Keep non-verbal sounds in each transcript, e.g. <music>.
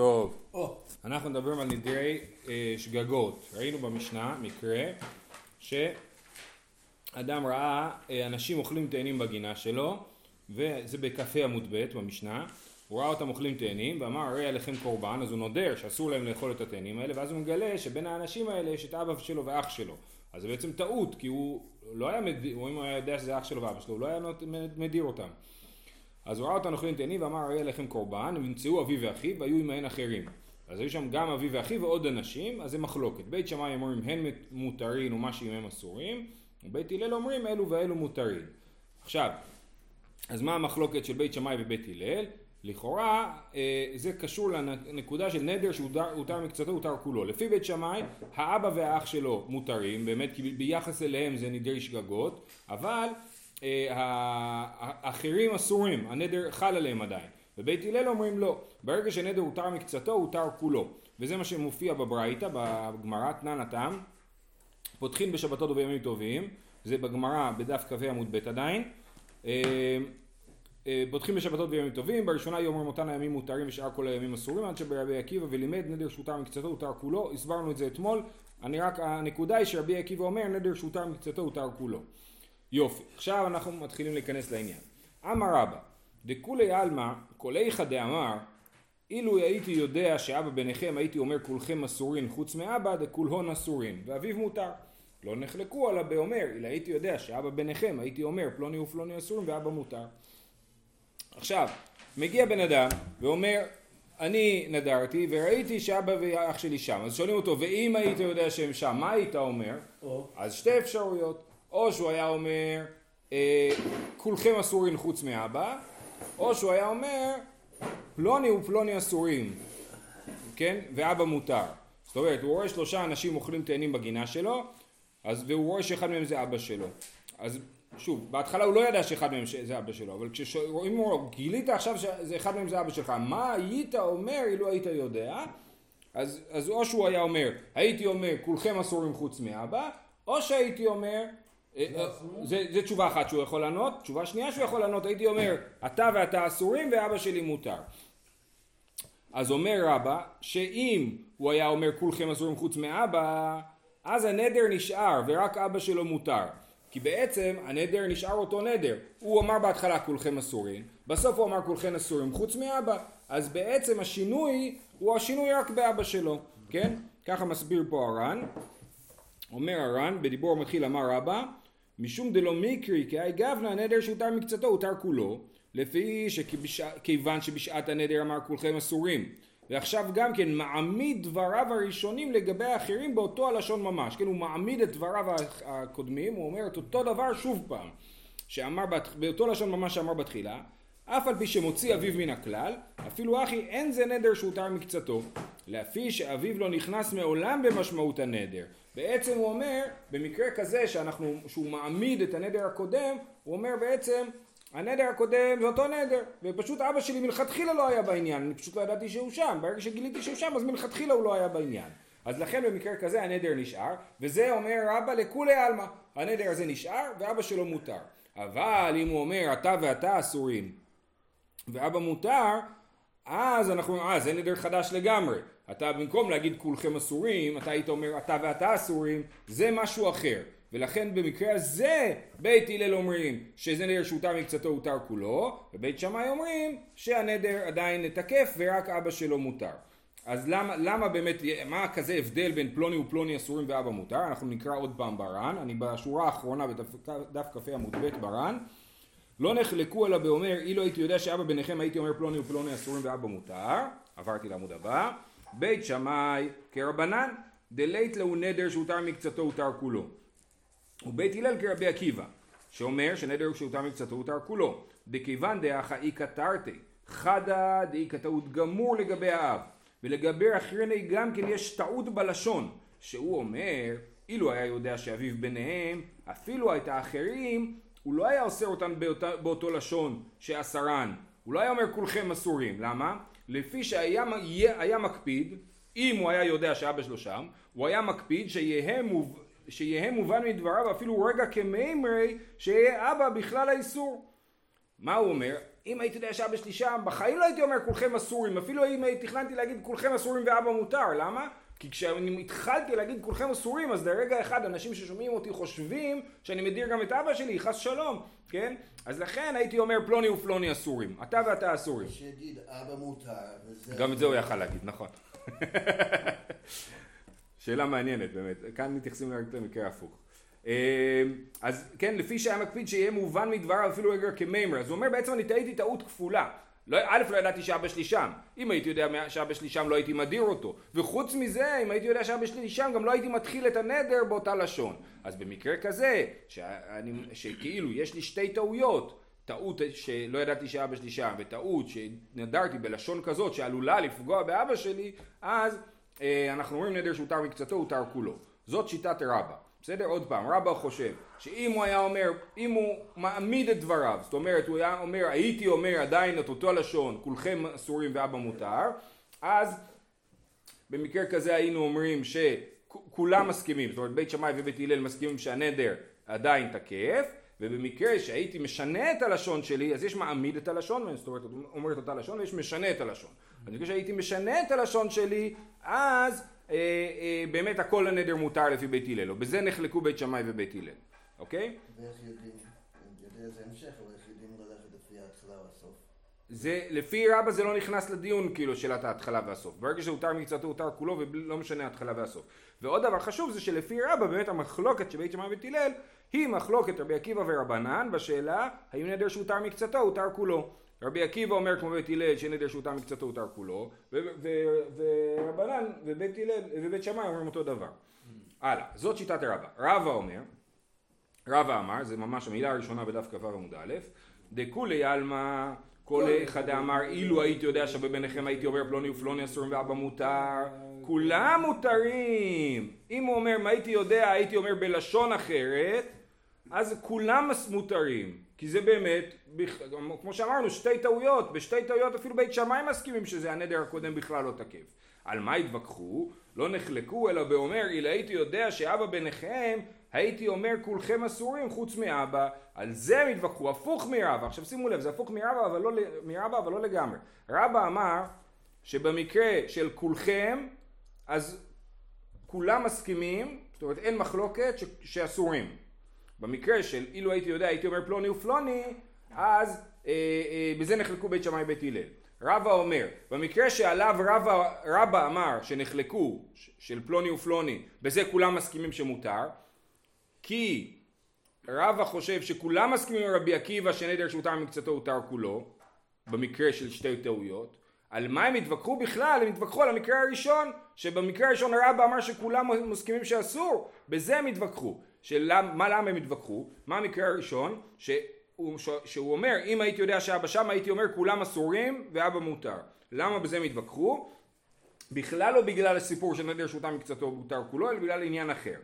טוב, אנחנו מדברים על נדרי אה, שגגות. ראינו במשנה מקרה שאדם ראה אה, אנשים אוכלים תאנים בגינה שלו, וזה בכ"ה עמוד ב' במשנה, הוא ראה אותם אוכלים תאנים ואמר הרי עליכם קורבן, אז הוא נודר שאסור להם לאכול את התאנים האלה, ואז הוא מגלה שבין האנשים האלה יש את אבא שלו ואח שלו. אז זה בעצם טעות, כי הוא לא היה מדיר, אם הוא היה יודע שזה אח שלו ואבא שלו, הוא לא היה מדיר אותם. אז הוא ראה אותם אוכלים תאנים ואמר הרי לכם קורבן, ונמצאו אביו ואחיו והיו עמהן אחרים. אז היו שם גם אביו ואחיו ועוד אנשים, אז זה מחלוקת. בית שמאי אומרים הן מותרים ומה שעמהם אסורים, ובית הלל אומרים אלו ואלו מותרים. עכשיו, אז מה המחלוקת של בית שמאי ובית הלל? לכאורה אה, זה קשור לנקודה של נדר שהותר מקצתו הותר כולו. לפי בית שמאי האבא והאח שלו מותרים, באמת כי ביחס אליהם זה נדרי שגגות, אבל האחרים אסורים, הנדר חל עליהם עדיין. ובית הלל אומרים לא, ברגע שנדר הותר מקצתו הותר כולו. וזה מה שמופיע בברייתא, בגמרא, תנן התם, פותחים בשבתות ובימים טובים, זה בגמרא בדף כ"ה עמוד ב' עדיין. אה, אה, פותחים בשבתות וימים טובים, בראשונה יאמרים אותן הימים מותרים ושאר כל הימים אסורים, עד שברבי עקיבא ולימד נדר שהותר מקצתו הותר כולו, הסברנו את זה אתמול, אני רק, הנקודה היא שרבי עקיבא אומר נדר שהותר מקצתו הותר כולו. יופי, עכשיו אנחנו מתחילים להיכנס לעניין. אמר רבא, דכולי עלמא, איכא דאמר, אילו הייתי יודע שאבא ביניכם הייתי אומר כולכם אסורים חוץ מאבא דכולהון אסורים, ואביו מותר. לא נחלקו עליו באומר, אלא הייתי יודע שאבא ביניכם הייתי אומר פלוני ופלוני אסורים ואבא מותר. עכשיו, מגיע בן אדם ואומר, אני נדרתי וראיתי שאבא ואח שלי שם, אז שואלים אותו, ואם היית יודע שהם שם, מה היית אומר? או, אז שתי אפשרויות, או שהוא היה אומר, אה, כולכם אסורים חוץ מאבא, או שהוא היה אומר, פלוני ופלוני אסורים, כן? ואבא מותר. זאת אומרת, הוא רואה שלושה אנשים אוכלים תאנים בגינה שלו, אז, והוא רואה שאחד מהם זה אבא שלו. אז שוב, בהתחלה הוא לא ידע שאחד מהם זה אבא שלו, אבל כשרואים לו, גילית עכשיו שאחד מהם זה אבא שלך, מה היית אומר אילו היית יודע? אז, אז או שהוא היה אומר, הייתי אומר, כולכם אסורים חוץ מאבא, או שהייתי אומר, זה, זה תשובה אחת שהוא יכול לענות, תשובה שנייה שהוא יכול לענות, הייתי אומר, אתה ואתה אסורים ואבא שלי מותר. אז אומר רבא, שאם הוא היה אומר כולכם אסורים חוץ מאבא, אז הנדר נשאר ורק אבא שלו מותר. כי בעצם הנדר נשאר אותו נדר. הוא אמר בהתחלה כולכם אסורים, בסוף הוא אמר כולכם אסורים חוץ מאבא. אז בעצם השינוי הוא השינוי רק באבא שלו, כן? ככה מסביר פה הר"ן. אומר הר"ן, בדיבור המתחיל אמר רבא, משום דלא מקרי היי גבנה הנדר שהותר מקצתו הותר כולו, לפי שכיוון שבשעת הנדר אמר כולכם אסורים. ועכשיו גם כן מעמיד דבריו הראשונים לגבי האחרים באותו הלשון ממש, כן הוא מעמיד את דבריו הקודמים, הוא אומר את אותו דבר שוב פעם, שאמר בת- באותו לשון ממש שאמר בתחילה, אף על פי שמוציא אביו מן הכלל, אפילו אחי אין זה נדר שהותר מקצתו, לפי שאביו לא נכנס מעולם במשמעות הנדר. בעצם הוא אומר, במקרה כזה שאנחנו, שהוא מעמיד את הנדר הקודם, הוא אומר בעצם, הנדר הקודם זה אותו נדר, ופשוט אבא שלי מלכתחילה לא היה בעניין, אני פשוט לא ידעתי שהוא שם, ברגע שגיליתי שהוא שם אז מלכתחילה הוא לא היה בעניין. אז לכן במקרה כזה הנדר נשאר, וזה אומר רבא לכולי עלמא, הנדר הזה נשאר ואבא שלו מותר. אבל אם הוא אומר אתה ואתה אסורים, ואבא מותר, אז אנחנו, אה זה נדר חדש לגמרי. אתה במקום להגיד כולכם אסורים, אתה היית אומר אתה ואתה אסורים, זה משהו אחר. ולכן במקרה הזה בית הלל אומרים שזה נדר שהותר מקצתו הותר כולו, ובית שמאי אומרים שהנדר עדיין תקף ורק אבא שלו מותר. אז למה, למה באמת, מה כזה הבדל בין פלוני ופלוני אסורים ואבא מותר? אנחנו נקרא עוד פעם בר"ן, אני בשורה האחרונה בדף כ"ה עמוד ב' בר"ן. לא נחלקו אלא באומר, אילו הייתי יודע שאבא ביניכם הייתי אומר פלוני ופלוני אסורים ואבא מותר, עברתי לעמוד הבא, בית שמאי כרבנן, דלית להו נדר שהותר מקצתו הותר כולו, ובית הלל כרבי עקיבא, שאומר שנדר שהותר מקצתו הותר כולו, דכיוון דאחא איכא תרתי, חדא דאיכא טעות גמור לגבי האב, ולגבי אחריני גם כן יש טעות בלשון, שהוא אומר, אילו היה יודע שאביו ביניהם, אפילו את האחרים, הוא לא היה עושה אותם באותה, באותו לשון שאסרן, הוא לא היה אומר כולכם אסורים, למה? לפי שהיה היה מקפיד, אם הוא היה יודע שאבא שלו שם, הוא היה מקפיד שיהא מוב, שיהא מובן מדבריו אפילו רגע כמימרי שיהיה אבא בכלל האיסור. מה הוא אומר? אם הייתי יודע שאבא שלי שם, בחיים לא הייתי אומר כולכם אסורים, אפילו אם תכננתי להגיד כולכם אסורים ואבא מותר, למה? כי כשאני התחלתי להגיד כולכם אסורים, אז לרגע אחד אנשים ששומעים אותי חושבים שאני מדיר גם את אבא שלי, חס שלום, כן? אז לכן הייתי אומר פלוני ופלוני אסורים, אתה ואתה אסורים. שיגיד אבא מותר, וזה... גם את זה הוא יכל להגיד, נכון. <laughs> שאלה מעניינת באמת, כאן מתייחסים למקרה הפוך. אמ, אז כן, לפי שהיה מקפיד שיהיה מובן מדבריו אפילו רגע כמימר, אז הוא אומר בעצם אני טעיתי טעות כפולה. לא, א', לא ידעתי שאבא שלי שם. אם הייתי יודע שאבא שלי שם לא הייתי מדיר אותו. וחוץ מזה, אם הייתי יודע שאבא שלי שם, גם לא הייתי מתחיל את הנדר באותה לשון. אז במקרה כזה, שאני, שכאילו יש לי שתי טעויות, טעות שלא ידעתי שאבא שלי שם, וטעות שנדרתי בלשון כזאת שעלולה לפגוע באבא שלי, אז אה, אנחנו אומרים נדר שהותר מקצתו, הותר כולו. זאת שיטת רבא. בסדר? עוד פעם, רבא חושב שאם הוא היה אומר, אם הוא מעמיד את דבריו, זאת אומרת הוא היה אומר, הייתי אומר עדיין את אותו לשון, כולכם אסורים ואבא מותר, אז במקרה כזה היינו אומרים שכולם מסכימים, זאת אומרת בית שמאי ובית הלל מסכימים שהנדר עדיין תקף, ובמקרה שהייתי משנה את הלשון שלי, אז יש מעמיד את הלשון, זאת אומרת, אומר את אותה לשון ויש משנה את הלשון. במקרה שהייתי משנה את הלשון שלי, אז באמת הכל הנדר מותר לפי בית הלל, בזה נחלקו בית שמאי ובית הלל, אוקיי? ואיך יודעים, יודע זה המשך, אבל איך יודעים ללכת לפי ההתחלה והסוף? זה, לפי רבא זה לא נכנס לדיון כאילו שאלת ההתחלה והסוף. ברגע שהותר מקצתו הותר כולו ולא משנה ההתחלה והסוף. ועוד דבר חשוב זה שלפי רבא באמת המחלוקת שבית שמאי ובית הלל היא מחלוקת רבי עקיבא ורבנן בשאלה האם נדר שהותר מקצתו הותר כולו. רבי עקיבא אומר כמו בית הלל שנדר שהותר מקצתו הותר כולו, ורבנן ובית הלל ובית שמאי אומרים אותו דבר. הלאה, זאת שיטת רבא. רבא אומר, רבא אמר, זה ממש המילה הראשונה בדף כ"ו עמוד א', דכולי עלמא כל אחד אמר אילו הייתי יודע שבביניכם הייתי אומר פלוני ופלוני אסורים ואבא מותר כולם מותרים אם הוא אומר מה הייתי יודע הייתי אומר בלשון אחרת אז כולם מותרים כי זה באמת, כמו שאמרנו, שתי טעויות, בשתי טעויות אפילו בית שמאי מסכימים שזה הנדר הקודם בכלל לא תקף. על מה התווכחו? לא נחלקו אלא באומר, אילו הייתי יודע שאבא ביניכם, הייתי אומר כולכם אסורים חוץ מאבא, על זה הם התווכחו, הפוך מרבא. עכשיו שימו לב, זה הפוך מרבא אבל לא, מרבא, אבל לא לגמרי. רבא אמר שבמקרה של כולכם, אז כולם מסכימים, זאת אומרת אין מחלוקת ש- שאסורים. במקרה של אילו הייתי יודע הייתי אומר פלוני ופלוני אז אה, אה, בזה נחלקו בית שמאי בית הלל. רבא אומר במקרה שעליו רבא, רבא אמר שנחלקו של פלוני ופלוני בזה כולם מסכימים שמותר כי רבא חושב שכולם מסכימים עם רבי עקיבא שנדר שהותר מקצתו הותר כולו במקרה של שתי טעויות על מה הם התווכחו בכלל? הם התווכחו על המקרה הראשון שבמקרה הראשון רבא אמר שכולם מסכימים שאסור בזה הם התווכחו מה למה הם התווכחו? מה המקרה הראשון? שהוא, שהוא אומר אם הייתי יודע שאבא שם הייתי אומר כולם אסורים ואבא מותר. למה בזה הם התווכחו? בכלל לא בגלל הסיפור של נדר שותה מקצתו מותר כולו אלא בגלל עניין אחר.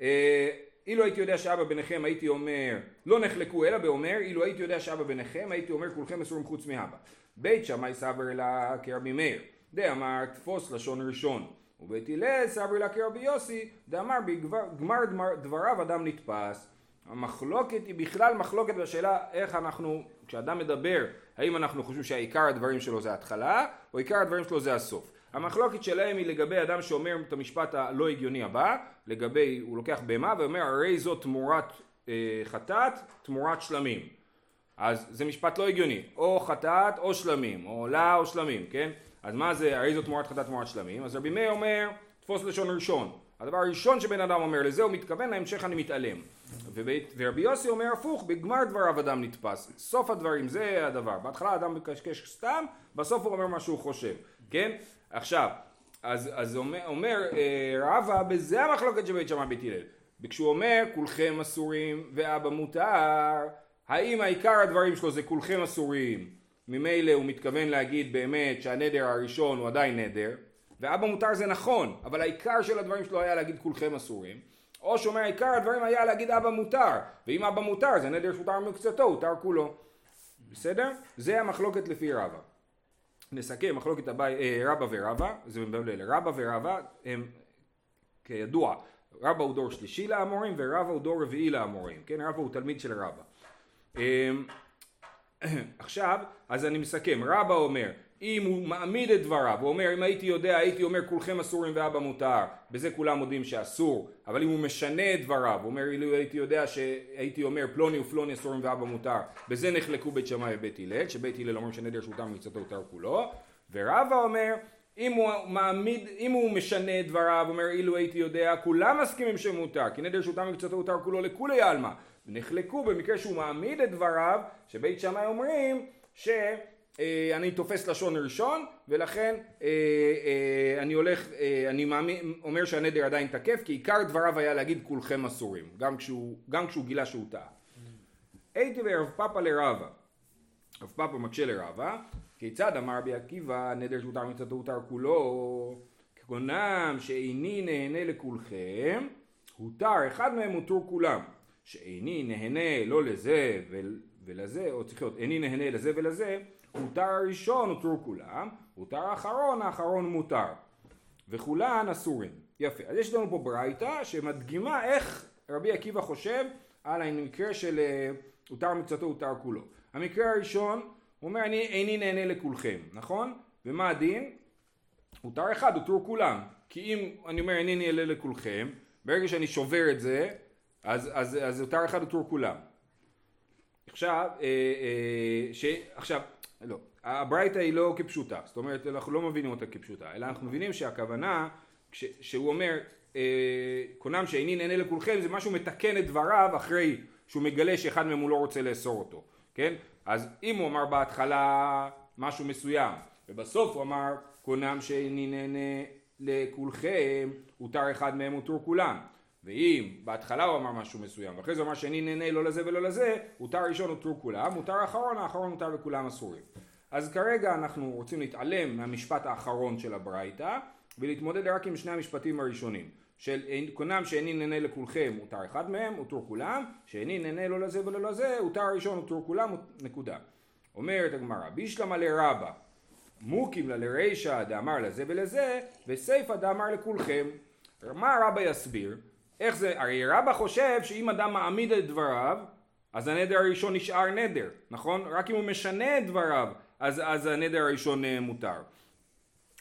אה, אילו הייתי יודע שאבא ביניכם הייתי אומר לא נחלקו אלא באומר אילו הייתי יודע שאבא ביניכם הייתי אומר כולכם אסורים חוץ מאבא. בית שמאי סבר לה כרבי מאיר דאמר תפוס לשון ראשון ובית הלל סברי לה כרבי יוסי דאמר בגמר דבריו אדם נתפס. המחלוקת היא בכלל מחלוקת בשאלה איך אנחנו, כשאדם מדבר, האם אנחנו חושבים שהעיקר הדברים שלו זה ההתחלה, או עיקר הדברים שלו זה הסוף. המחלוקת שלהם היא לגבי אדם שאומר את המשפט הלא הגיוני הבא, לגבי, הוא לוקח בהמה ואומר הרי זו תמורת אה, חטאת, תמורת שלמים. אז זה משפט לא הגיוני, או חטאת או שלמים, או עולה או שלמים, כן? אז מה זה, הרי זו תמורת חטאת תמורת שלמים? אז רבי מאיר אומר, תפוס לשון ראשון. הדבר הראשון שבן אדם אומר לזה הוא מתכוון, להמשך אני מתעלם. ובית, ורבי יוסי אומר הפוך, בגמר דבריו אדם נתפס. סוף הדברים זה הדבר. בהתחלה אדם מקשקש סתם, בסוף הוא אומר מה שהוא חושב, כן? עכשיו, אז, אז אומר, אומר אה, רבא, בזה המחלוקת של בית שמאי בית הלל. וכשהוא אומר כולכם אסורים ואבא מותר, האם העיקר הדברים שלו זה כולכם אסורים ממילא הוא מתכוון להגיד באמת שהנדר הראשון הוא עדיין נדר, ואבא מותר זה נכון, אבל העיקר של הדברים שלו היה להגיד כולכם אסורים, או שאומר עיקר הדברים היה להגיד אבא מותר, ואם אבא מותר זה נדר שהותר מקצתו, הותר כולו. בסדר? זה המחלוקת לפי רבא. נסכם מחלוקת הבא, אה, רבא ורבא, זה מבלבל, רבא ורבא הם כידוע, רבא הוא דור שלישי לאמורים ורבא הוא דור רביעי לאמורים, כן? רבא הוא תלמיד של רבא. עכשיו, אז אני מסכם, רבא אומר, אם הוא מעמיד את דבריו, הוא אומר אם הייתי יודע הייתי אומר כולכם אסורים ואבא מותר, בזה כולם מודים שאסור, אבל אם הוא משנה את דבריו, הוא אומר אילו הייתי יודע שהייתי אומר פלוני ופלוני אסורים ואבא מותר, בזה נחלקו בית שמאי ובית הלל, שבית הלל אומר שנדר שהותר מקצתו הותר כולו, ורבא אומר אם הוא מעמיד, אם הוא משנה את דבריו, אומר אילו הייתי יודע, כולם מסכימים שמותר, כי נדר שהותר מקצתו הותר כולו לכולי עלמא, נחלקו במקרה שהוא מעמיד את דבריו, שבית שמאי אומרים ש... אה, תופס לשון ראשון ולכן אה, אה, אני הולך, אני מאמין, אומר שהנדר עדיין תקף כי עיקר דבריו היה להגיד כולכם אסורים גם כשהוא, גם כשהוא גילה שהוא טעה. הייתי ורב פאפה לרבה. רב פאפה מקשה לרבה כיצד אמר רבי עקיבא נדר שהותר מצאתו הותר כולו כגונם שאיני נהנה לכולכם הותר אחד מהם הותר כולם שאיני נהנה לא לזה ולזה או צריך להיות איני נהנה לזה ולזה הותר הראשון הותרו כולם, הותר האחרון האחרון מותר וכולן אסורים. יפה. אז יש לנו פה ברייתא שמדגימה איך רבי עקיבא חושב על המקרה של אה, הותר מקצתו הותר כולו. המקרה הראשון הוא אומר אני איני נהנה לכולכם, נכון? ומה הדין? הותר אחד הותרו כולם. כי אם אני אומר איני נהנה לכולכם, ברגע שאני שובר את זה אז, אז, אז הותר אחד הותרו כולם. עכשיו, אה, אה, ש, עכשיו לא. הברייתא היא לא כפשוטה, זאת אומרת אנחנו לא מבינים אותה כפשוטה, אלא אנחנו מבינים שהכוונה, כש, שהוא אומר אה, קונם שאיני נהנה לכולכם זה משהו מתקן את דבריו אחרי שהוא מגלה שאחד מהם הוא לא רוצה לאסור אותו, כן? אז אם הוא אמר בהתחלה משהו מסוים ובסוף הוא אמר קונם שאיני נהנה לכולכם, הותר אחד מהם הותר כולם ואם בהתחלה הוא אמר משהו מסוים ואחרי זה הוא אמר שאני נהנה לא לזה ולא לזה, מותר ראשון הותר כולם, מותר אחרון, האחרון מותר וכולם אסורים. אז כרגע אנחנו רוצים להתעלם מהמשפט האחרון של הברייתא ולהתמודד רק עם שני המשפטים הראשונים של קונם שאיני נהנה לכולכם הותר אחד מהם, הותר כולם, שאיני נהנה לא לזה ולא לזה, הותר הראשון, הותר כולם, נקודה. אומרת הגמרא, בישלמה לרבה, מוקים לה לרישא דאמר לזה ולזה, וסיפא דאמר לכולכם. מה רבא יסביר? איך זה, הרי רבא חושב שאם אדם מעמיד את דבריו, אז הנדר הראשון נשאר נדר, נכון? רק אם הוא משנה את דבריו, אז, אז הנדר הראשון אה, מותר.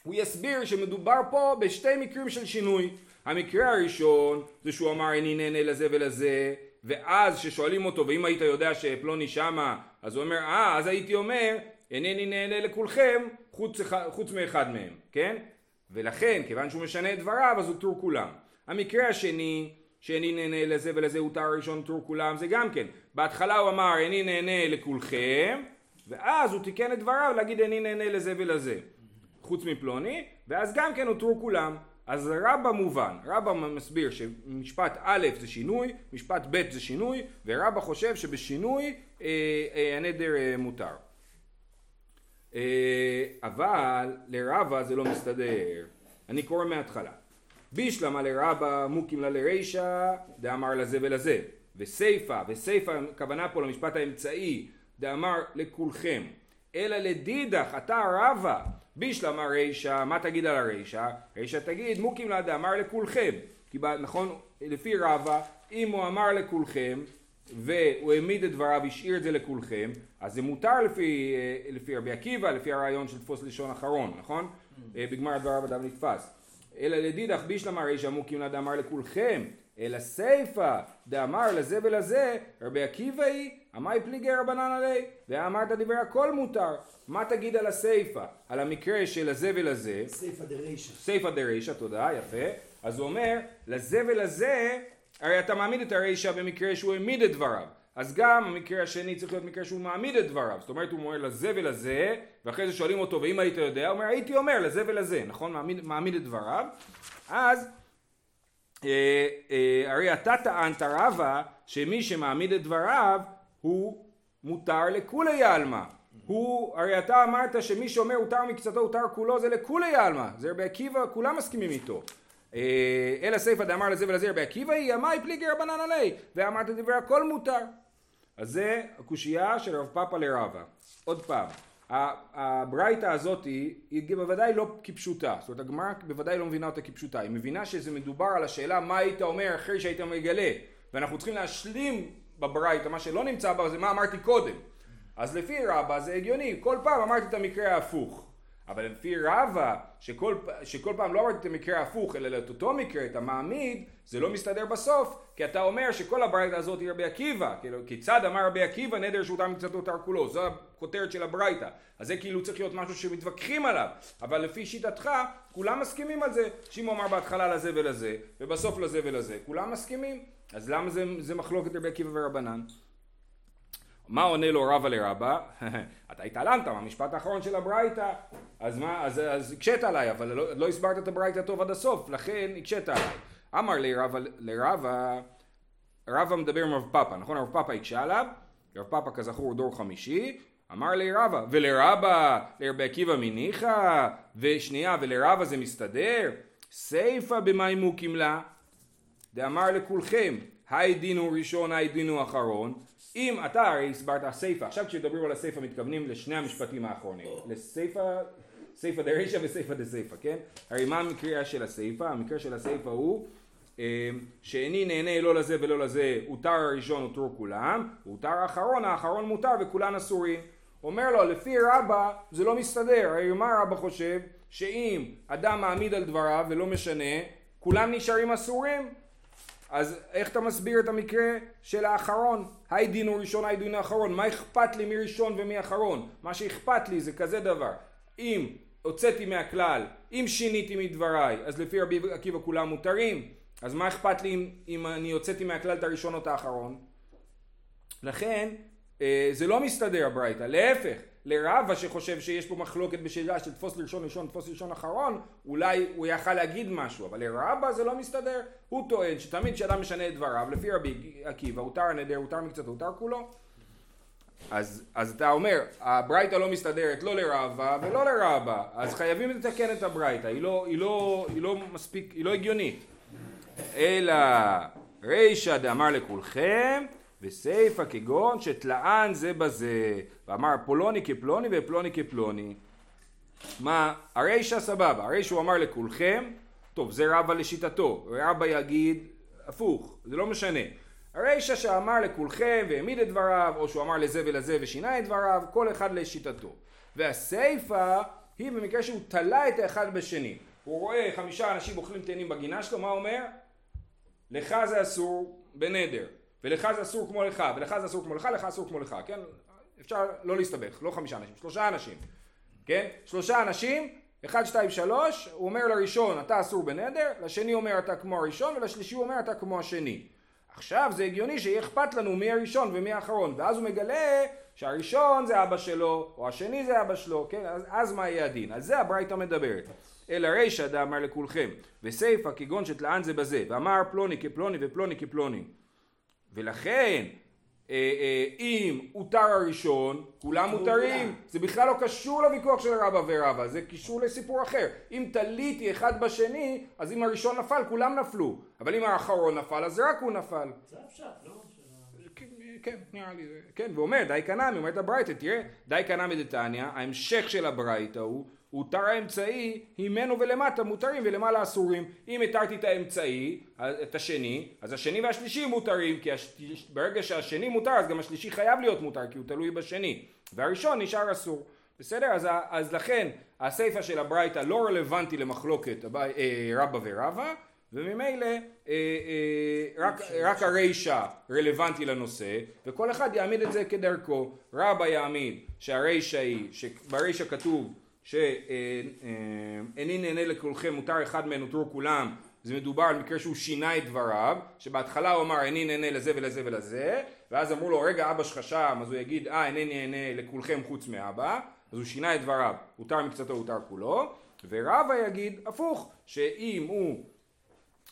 הוא יסביר שמדובר פה בשתי מקרים של שינוי. המקרה הראשון זה שהוא אמר איני נהנה לזה ולזה, ואז ששואלים אותו ואם היית יודע שפלוני שמה, אז הוא אומר אה אז הייתי אומר אינני נהנה לכולכם חוץ, חוץ מאחד מהם, כן? ולכן כיוון שהוא משנה את דבריו אז הותרו כולם. המקרה השני, שאיני נהנה לזה ולזה הותר הראשון תור כולם, זה גם כן. בהתחלה הוא אמר איני נהנה לכולכם, ואז הוא תיקן את דבריו להגיד איני נהנה לזה ולזה. חוץ מפלוני, ואז גם כן הותרו כולם. אז רבא מובן, רבא מסביר שמשפט א' זה שינוי, משפט ב' זה שינוי, ורבא חושב שבשינוי אה, אה, הנדר אה, מותר. אה, אבל לרבא זה לא מסתדר. אני קורא מההתחלה. בישלמה לרבה מוקים לה לרישא דאמר לזה ולזה וסיפא וסיפא כוונה פה למשפט האמצעי דאמר לכולכם אלא לדידך אתה רבה בישלמה רישא מה תגיד על הרישא? רישא תגיד מוקים לה דאמר לכולכם כי נכון לפי רבה אם הוא אמר לכולכם והוא העמיד את דבריו, השאיר את זה לכולכם, אז זה מותר לפי, לפי רבי עקיבא, לפי הרעיון של תפוס לשון אחרון, נכון? Mm. בגמר דבריו אדם נתפס. אלא לדידך בישלמה רישא מוקים לה דאמר לכולכם, אלא סיפא דאמר לזה ולזה, רבי עקיבא היא, עמי פליגי רבנן עלי, ואמרת דברי הכל מותר. מה תגיד על הסיפא? על המקרה של לזה ולזה. סיפא דרישא. סיפא דרישא, תודה, יפה. אז הוא אומר, לזה ולזה, הרי אתה מעמיד את הרישא במקרה שהוא העמיד את דבריו. אז גם המקרה השני צריך להיות מקרה שהוא מעמיד את דבריו, זאת אומרת הוא אומר לזה ולזה, ואחרי זה שואלים אותו ואם היית יודע, הוא אומר הייתי אומר לזה ולזה, נכון? מעמיד, מעמיד את דבריו, אז אה, אה, הרי אתה טענת רבה שמי שמעמיד את דבריו הוא מותר לכולי עלמא, הוא, הרי אתה אמרת שמי שאומר הותר מקצתו הותר כולו זה לכולי עלמא, זה רבי עקיבא, כולם מסכימים איתו. אה, אלא סיפא דאמר לזה ולזה רבי עקיבא היא אמי פליגי רבנן עלי ואמרת דברי הכל מותר. אז זה הקושייה של רב פאפה לרבה. עוד פעם, הברייתא הזאת היא, היא בוודאי לא כפשוטה, זאת אומרת הגמרא בוודאי לא מבינה אותה כפשוטה, היא מבינה שזה מדובר על השאלה מה היית אומר אחרי שהיית מגלה, ואנחנו צריכים להשלים בברייתא, מה שלא נמצא בה זה מה אמרתי קודם. אז לפי רבא זה הגיוני, כל פעם אמרתי את המקרה ההפוך. אבל לפי רבא, שכל, שכל פעם לא אמרתי את המקרה ההפוך, אלא את אותו מקרה, את המעמיד, זה לא מסתדר בסוף, כי אתה אומר שכל הברייתא הזאת היא רבי עקיבא, כאילו, כיצד אמר רבי עקיבא נדר שהותר מקצת הותר כולו, זו הכותרת של הברייתא, אז זה כאילו צריך להיות משהו שמתווכחים עליו, אבל לפי שיטתך, כולם מסכימים על זה, שאם הוא אמר בהתחלה לזה ולזה, ובסוף לזה ולזה, כולם מסכימים, אז למה זה, זה מחלוקת רבי עקיבא ורבנן? מה עונה לו רבא לרבא? <laughs> אתה התעלמת מהמשפט האחרון של הברייתא, אז מה, אז, אז הקשית עליי, אבל לא, לא הסברת את הברייתא טוב עד הסוף, לכן הקשית עליי. אמר לי רבא, לרבא, רבא מדבר עם רב פאפא, נכון? רב פאפא הקשה עליו, רב פאפא כזכור דור חמישי, אמר לי רבא, ולרבא, לרבי עקיבא מניחא, ושנייה, ולרבא זה מסתדר, סיפא במאי מוקים לה, דאמר לכולכם, היי דינו ראשון, היי דינו אחרון, אם אתה הרי הסברת הסיפא, עכשיו כשמדברים על הסיפא מתכוונים לשני המשפטים האחרונים, לסיפא, סיפא דרישא וסיפא דסיפא, כן? הרי מה המקרה של הסיפא? המקרה של הסיפא הוא אה, שאיני נהנה לא לזה ולא לזה, הותר הראשון הותרו כולם, הותר האחרון, האחרון מותר וכולן אסורים. אומר לו, לפי רבא זה לא מסתדר, הרי מה רבא חושב? שאם אדם מעמיד על דבריו ולא משנה, כולם נשארים אסורים? אז איך אתה מסביר את המקרה של האחרון? היי דין הוא ראשון, היי דין האחרון. מה אכפת לי מי ראשון ומי אחרון? מה שאכפת לי זה כזה דבר. אם הוצאתי מהכלל, אם שיניתי מדבריי, אז לפי רבי עקיבא כולם מותרים. אז מה אכפת לי אם, אם אני הוצאתי מהכלל את הראשון או את האחרון? לכן אה, זה לא מסתדר הברייתא, להפך. לרבה שחושב שיש פה מחלוקת בשאלה של תפוס לראשון ראשון, תפוס לראשון אחרון, אולי הוא יכל להגיד משהו, אבל לרבה זה לא מסתדר, הוא טוען שתמיד כשאדם משנה את דבריו, לפי רבי עקיבא, הותר הנדר, הותר מקצת, הותר כולו. אז, אז אתה אומר, הברייתא לא מסתדרת לא לרבה ולא לרבה, אז חייבים לתקן את הברייתא, היא לא, היא, לא, היא לא מספיק, היא לא הגיונית. אלא רישא דאמר לכולכם וסיפא כגון שתלאן זה בזה ואמר פולוני כפלוני ופלוני כפלוני. מה? הרישא סבבה הרישא הוא אמר לכולכם טוב זה רבא לשיטתו רבא יגיד הפוך זה לא משנה. הרישא שאמר לכולכם והעמיד את דבריו או שהוא אמר לזה ולזה ושינה את דבריו כל אחד לשיטתו. והסיפא היא במקרה שהוא תלה את האחד בשני. הוא רואה חמישה אנשים אוכלים תאנים בגינה שלו מה אומר? לך זה אסור בנדר ולך זה אסור כמו לך, ולך זה אסור כמו לך, לך אסור כמו לך, כן? אפשר לא להסתבך, לא חמישה אנשים, שלושה אנשים, כן? שלושה אנשים, אחד, שתיים, שלוש, הוא אומר לראשון אתה אסור בנדר, לשני אומר אתה כמו הראשון, ולשלישי הוא אומר אתה כמו השני. עכשיו זה הגיוני שיהיה אכפת לנו מי הראשון ומי האחרון, ואז הוא מגלה שהראשון זה אבא שלו, או השני זה אבא שלו, כן? אז, אז מה יהיה הדין? על זה הברייתא מדברת. אלא רישא דאמר לכולכם, וסיפא כגון שתלאן זה בזה, ואמר פלוני כפלוני ופלוני כפלוני. ולכן אה, אה, אם הותר הראשון, כולם מותרים. זה בכלל לא קשור לוויכוח של רבא ורבא, זה קשור לסיפור אחר. אם תליתי אחד בשני, אז אם הראשון נפל, כולם נפלו. אבל אם האחרון נפל, אז רק הוא נפל. זה הפשט, לא? כן, נראה לי, כן, ואומר די קנמי, אומרת הברייתא, תראה, די קנמי דתניא, ההמשך של הברייתא הוא הותר האמצעי, הימנו ולמטה מותרים ולמעלה אסורים. אם התרתי את האמצעי, את השני, אז השני והשלישי מותרים, כי הש... ברגע שהשני מותר אז גם השלישי חייב להיות מותר, כי הוא תלוי בשני. והראשון נשאר אסור. בסדר? אז, אז לכן הסיפא של הברייתא לא רלוונטי למחלוקת אה, רבא ורבא, וממילא אה, אה, רק, רק הרישא רלוונטי לנושא, וכל אחד יעמיד את זה כדרכו. רבא יעמיד שהרישא היא, שברישא כתוב שאיני נהנה לכולכם מותר אחד מהם נותרו כולם. זה מדובר על מקרה שהוא שינה את דבריו שבהתחלה הוא אמר איני נהנה לזה ולזה ולזה ואז אמרו לו רגע אבא שלך שם אז הוא יגיד אה איני נהנה לכולכם חוץ מאבא אז הוא שינה את דבריו. הותר מקצתו הותר כולו. ורבא יגיד הפוך שאם הוא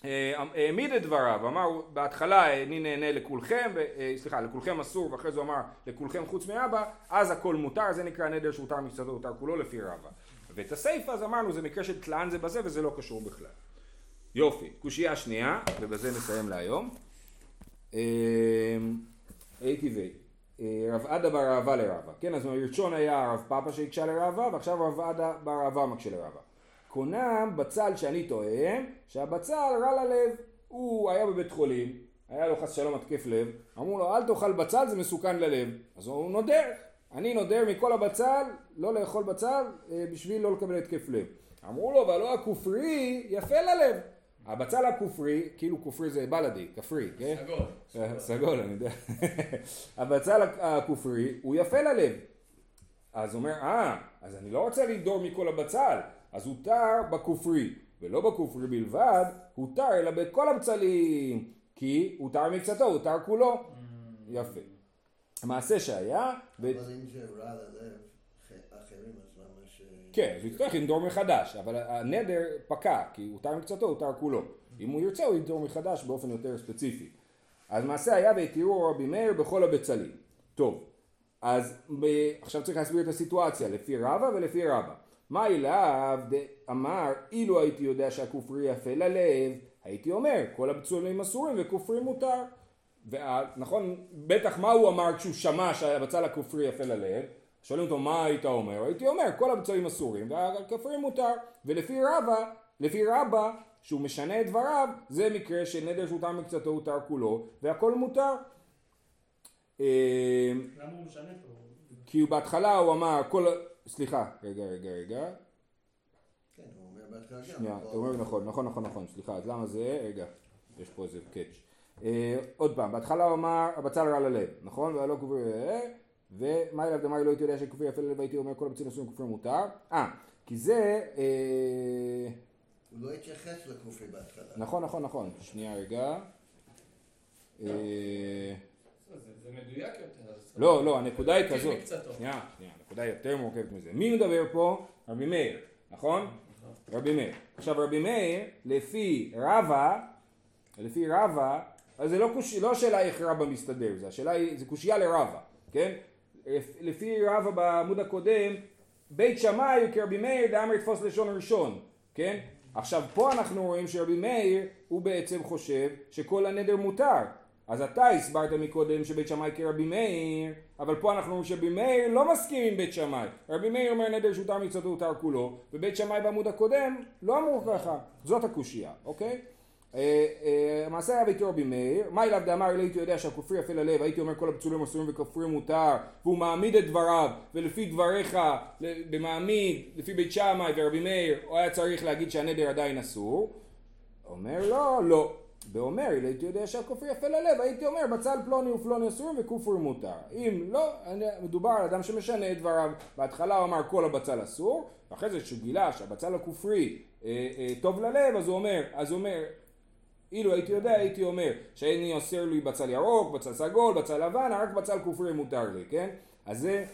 העמיד את דבריו, אמר בהתחלה אני נהנה לכולכם, אה, סליחה לכולכם אסור ואחרי זה הוא אמר לכולכם חוץ מאבא, אז הכל מותר, זה נקרא נדר שהותר מקצתו הותר כולו לפי רבא. ואת הסיפא אז אמרנו זה מקרה של תלן זה בזה וזה לא קשור בכלל. יופי, קושייה שנייה, ובזה נסיים להיום. אה, הייתי וי. רב עדה בר אהבה לרבא, כן אז הראשון היה רב פאפה שהקשה לרבא ועכשיו רב עדה בר אהבה מקשה לרבא. קונם בצל שאני טוען שהבצל רע ללב. הוא היה בבית חולים, היה לו חס שלום התקף לב, אמרו לו אל תאכל בצל זה מסוכן ללב. אז הוא נודר, אני נודר מכל הבצל, לא לאכול בצל, אה, בשביל לא לקבל התקף לב. אמרו לו, אבל לא הכופרי, יפה ללב. הבצל הכופרי, כאילו כופרי זה בלאדי, כפרי, כן? סגול. אה, סגול, אני יודע. <laughs> הבצל הכופרי הוא יפה ללב. אז הוא אומר, אה, אז אני לא רוצה לדור מכל הבצל, אז הותר בכופרי, ולא בכופרי בלבד, הותר אלא בכל הבצלים, כי הותר מקצתו, הותר כולו. יפה. המעשה שהיה, ו... אבל אם זה רע ללב, אחרים, אז למה ש... כן, אז הוא יצטרך לנדור מחדש, אבל הנדר פקע, כי הותר מקצתו, הותר כולו. אם הוא ירצה, הוא ינדור מחדש באופן יותר ספציפי. אז מעשה היה והתירו רבי מאיר בכל הבצלים. טוב, אז ב... עכשיו צריך להסביר את הסיטואציה, לפי רבא ולפי רבא. מה אליו אמר, אילו הייתי יודע שהכופרי יפה ללב, הייתי אומר, כל הבצלים אסורים וכופרי מותר. נכון, בטח מה הוא אמר כשהוא שמע שהבצל הכופרי יפה ללב? שואלים אותו מה היית אומר? הייתי אומר כל הבצלים אסורים והכופרי מותר ולפי רבא, לפי רבא שהוא משנה את דבריו זה מקרה של נדר שהותר מקצתו הותר כולו והכל מותר אה, למה הוא משנה פה? כי בהתחלה הוא אמר כל... סליחה, רגע רגע רגע כן, הוא אומר בהתחלה גם. שנייה, אומר נכון, נכון, נכון, נכון, סליחה, אז למה זה, רגע, יש פה איזה קאץ'. אה, עוד פעם, בהתחלה הוא אמר, הבצל רע ללב, נכון? והלא כופר, אה, ומה אליו דמר לא הייתי יודע שכופר יפה ללב, הייתי אומר כל הבצלים אסורים כופר מותר. אה, כי זה, אה, הוא לא התייחס לקופי בהתחלה. נכון, נכון, נכון, שנייה רגע. אה, זה זה מדויק יותר. לא, לא, הנקודה היא כזאת. שנייה, שנייה, הנקודה היא יותר מורכבת מזה. מי מדבר פה? רבי מאיר, נכון? רבי מאיר. עכשיו רבי מאיר, לפי רבא, לפי רבא, אז זה לא, קוש... לא השאלה איך רבא מסתדר, זה השאלה היא, זה קושייה לרבא, כן? לפי רבא בעמוד הקודם, בית שמאי הוא כרבי מאיר דאמר יתפוס לשון ראשון, כן? עכשיו פה אנחנו רואים שרבי מאיר הוא בעצם חושב שכל הנדר מותר. אז אתה הסברת מקודם שבית שמאי כרבי מאיר, אבל פה אנחנו רואים שרבי מאיר לא מסכים עם בית שמאי. רבי מאיר אומר נדר שהותר מצוותו הותר כולו, ובית שמאי בעמוד הקודם לא אמרו ככה. זאת הקושייה, אוקיי? אה, אה, מעשה היה ביתי רבי מאיר, מה אליו דאמר לא הייתי יודע שהכופרי יפה ללב, הייתי אומר כל הפצולים אסורים וכופרים מותר, והוא מעמיד את דבריו, ולפי דבריך, במעמיד, לפי בית שמאי ורבי מאיר, הוא היה צריך להגיד שהנדר עדיין אסור. אומר לא, לא. ואומר, אם הייתי יודע שהכופר יפה ללב, הייתי אומר בצל פלוני ופלוני אסורים וכופר מותר. אם לא, מדובר על אדם שמשנה את דבריו. בהתחלה הוא אמר כל הבצל אסור, ואחרי זה כשהוא גילה שהבצל הכופרי אה, אה, טוב ללב, אז הוא אומר, אז הוא אומר, אילו הייתי יודע הייתי אומר שאיני אוסר לי בצל ירוק, בצל סגול, בצל לבן, רק בצל כופרי מותר לי, כן? אז זה,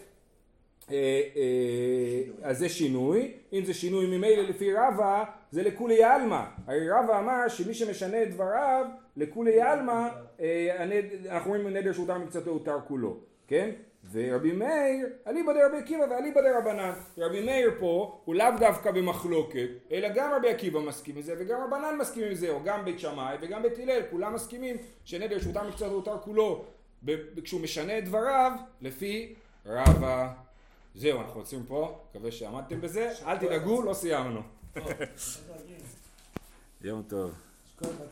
אז זה שינוי, אם זה שינוי ממילא לפי רבא זה לכולי עלמא, הרי רבא אמר שמי שמשנה את דבריו לכולי עלמא אה, אנחנו רואים נדר שהותר מקצתו הותר כולו, כן? ורבי מאיר, אליבא דרבי עקיבא ואליבא דרבנן. רבי מאיר פה הוא לאו דווקא במחלוקת, אלא גם רבי עקיבא מסכים עם זה וגם רבנן מסכים עם זה, או גם בית שמאי וגם בית הלל, כולם מסכימים שנדר שהותר מקצתו הותר כולו, כשהוא משנה את דבריו לפי רבא. זהו, אנחנו עוצרים פה, מקווה שעמדתם בזה, אל תדאגו, לא סיימנו. יום טוב.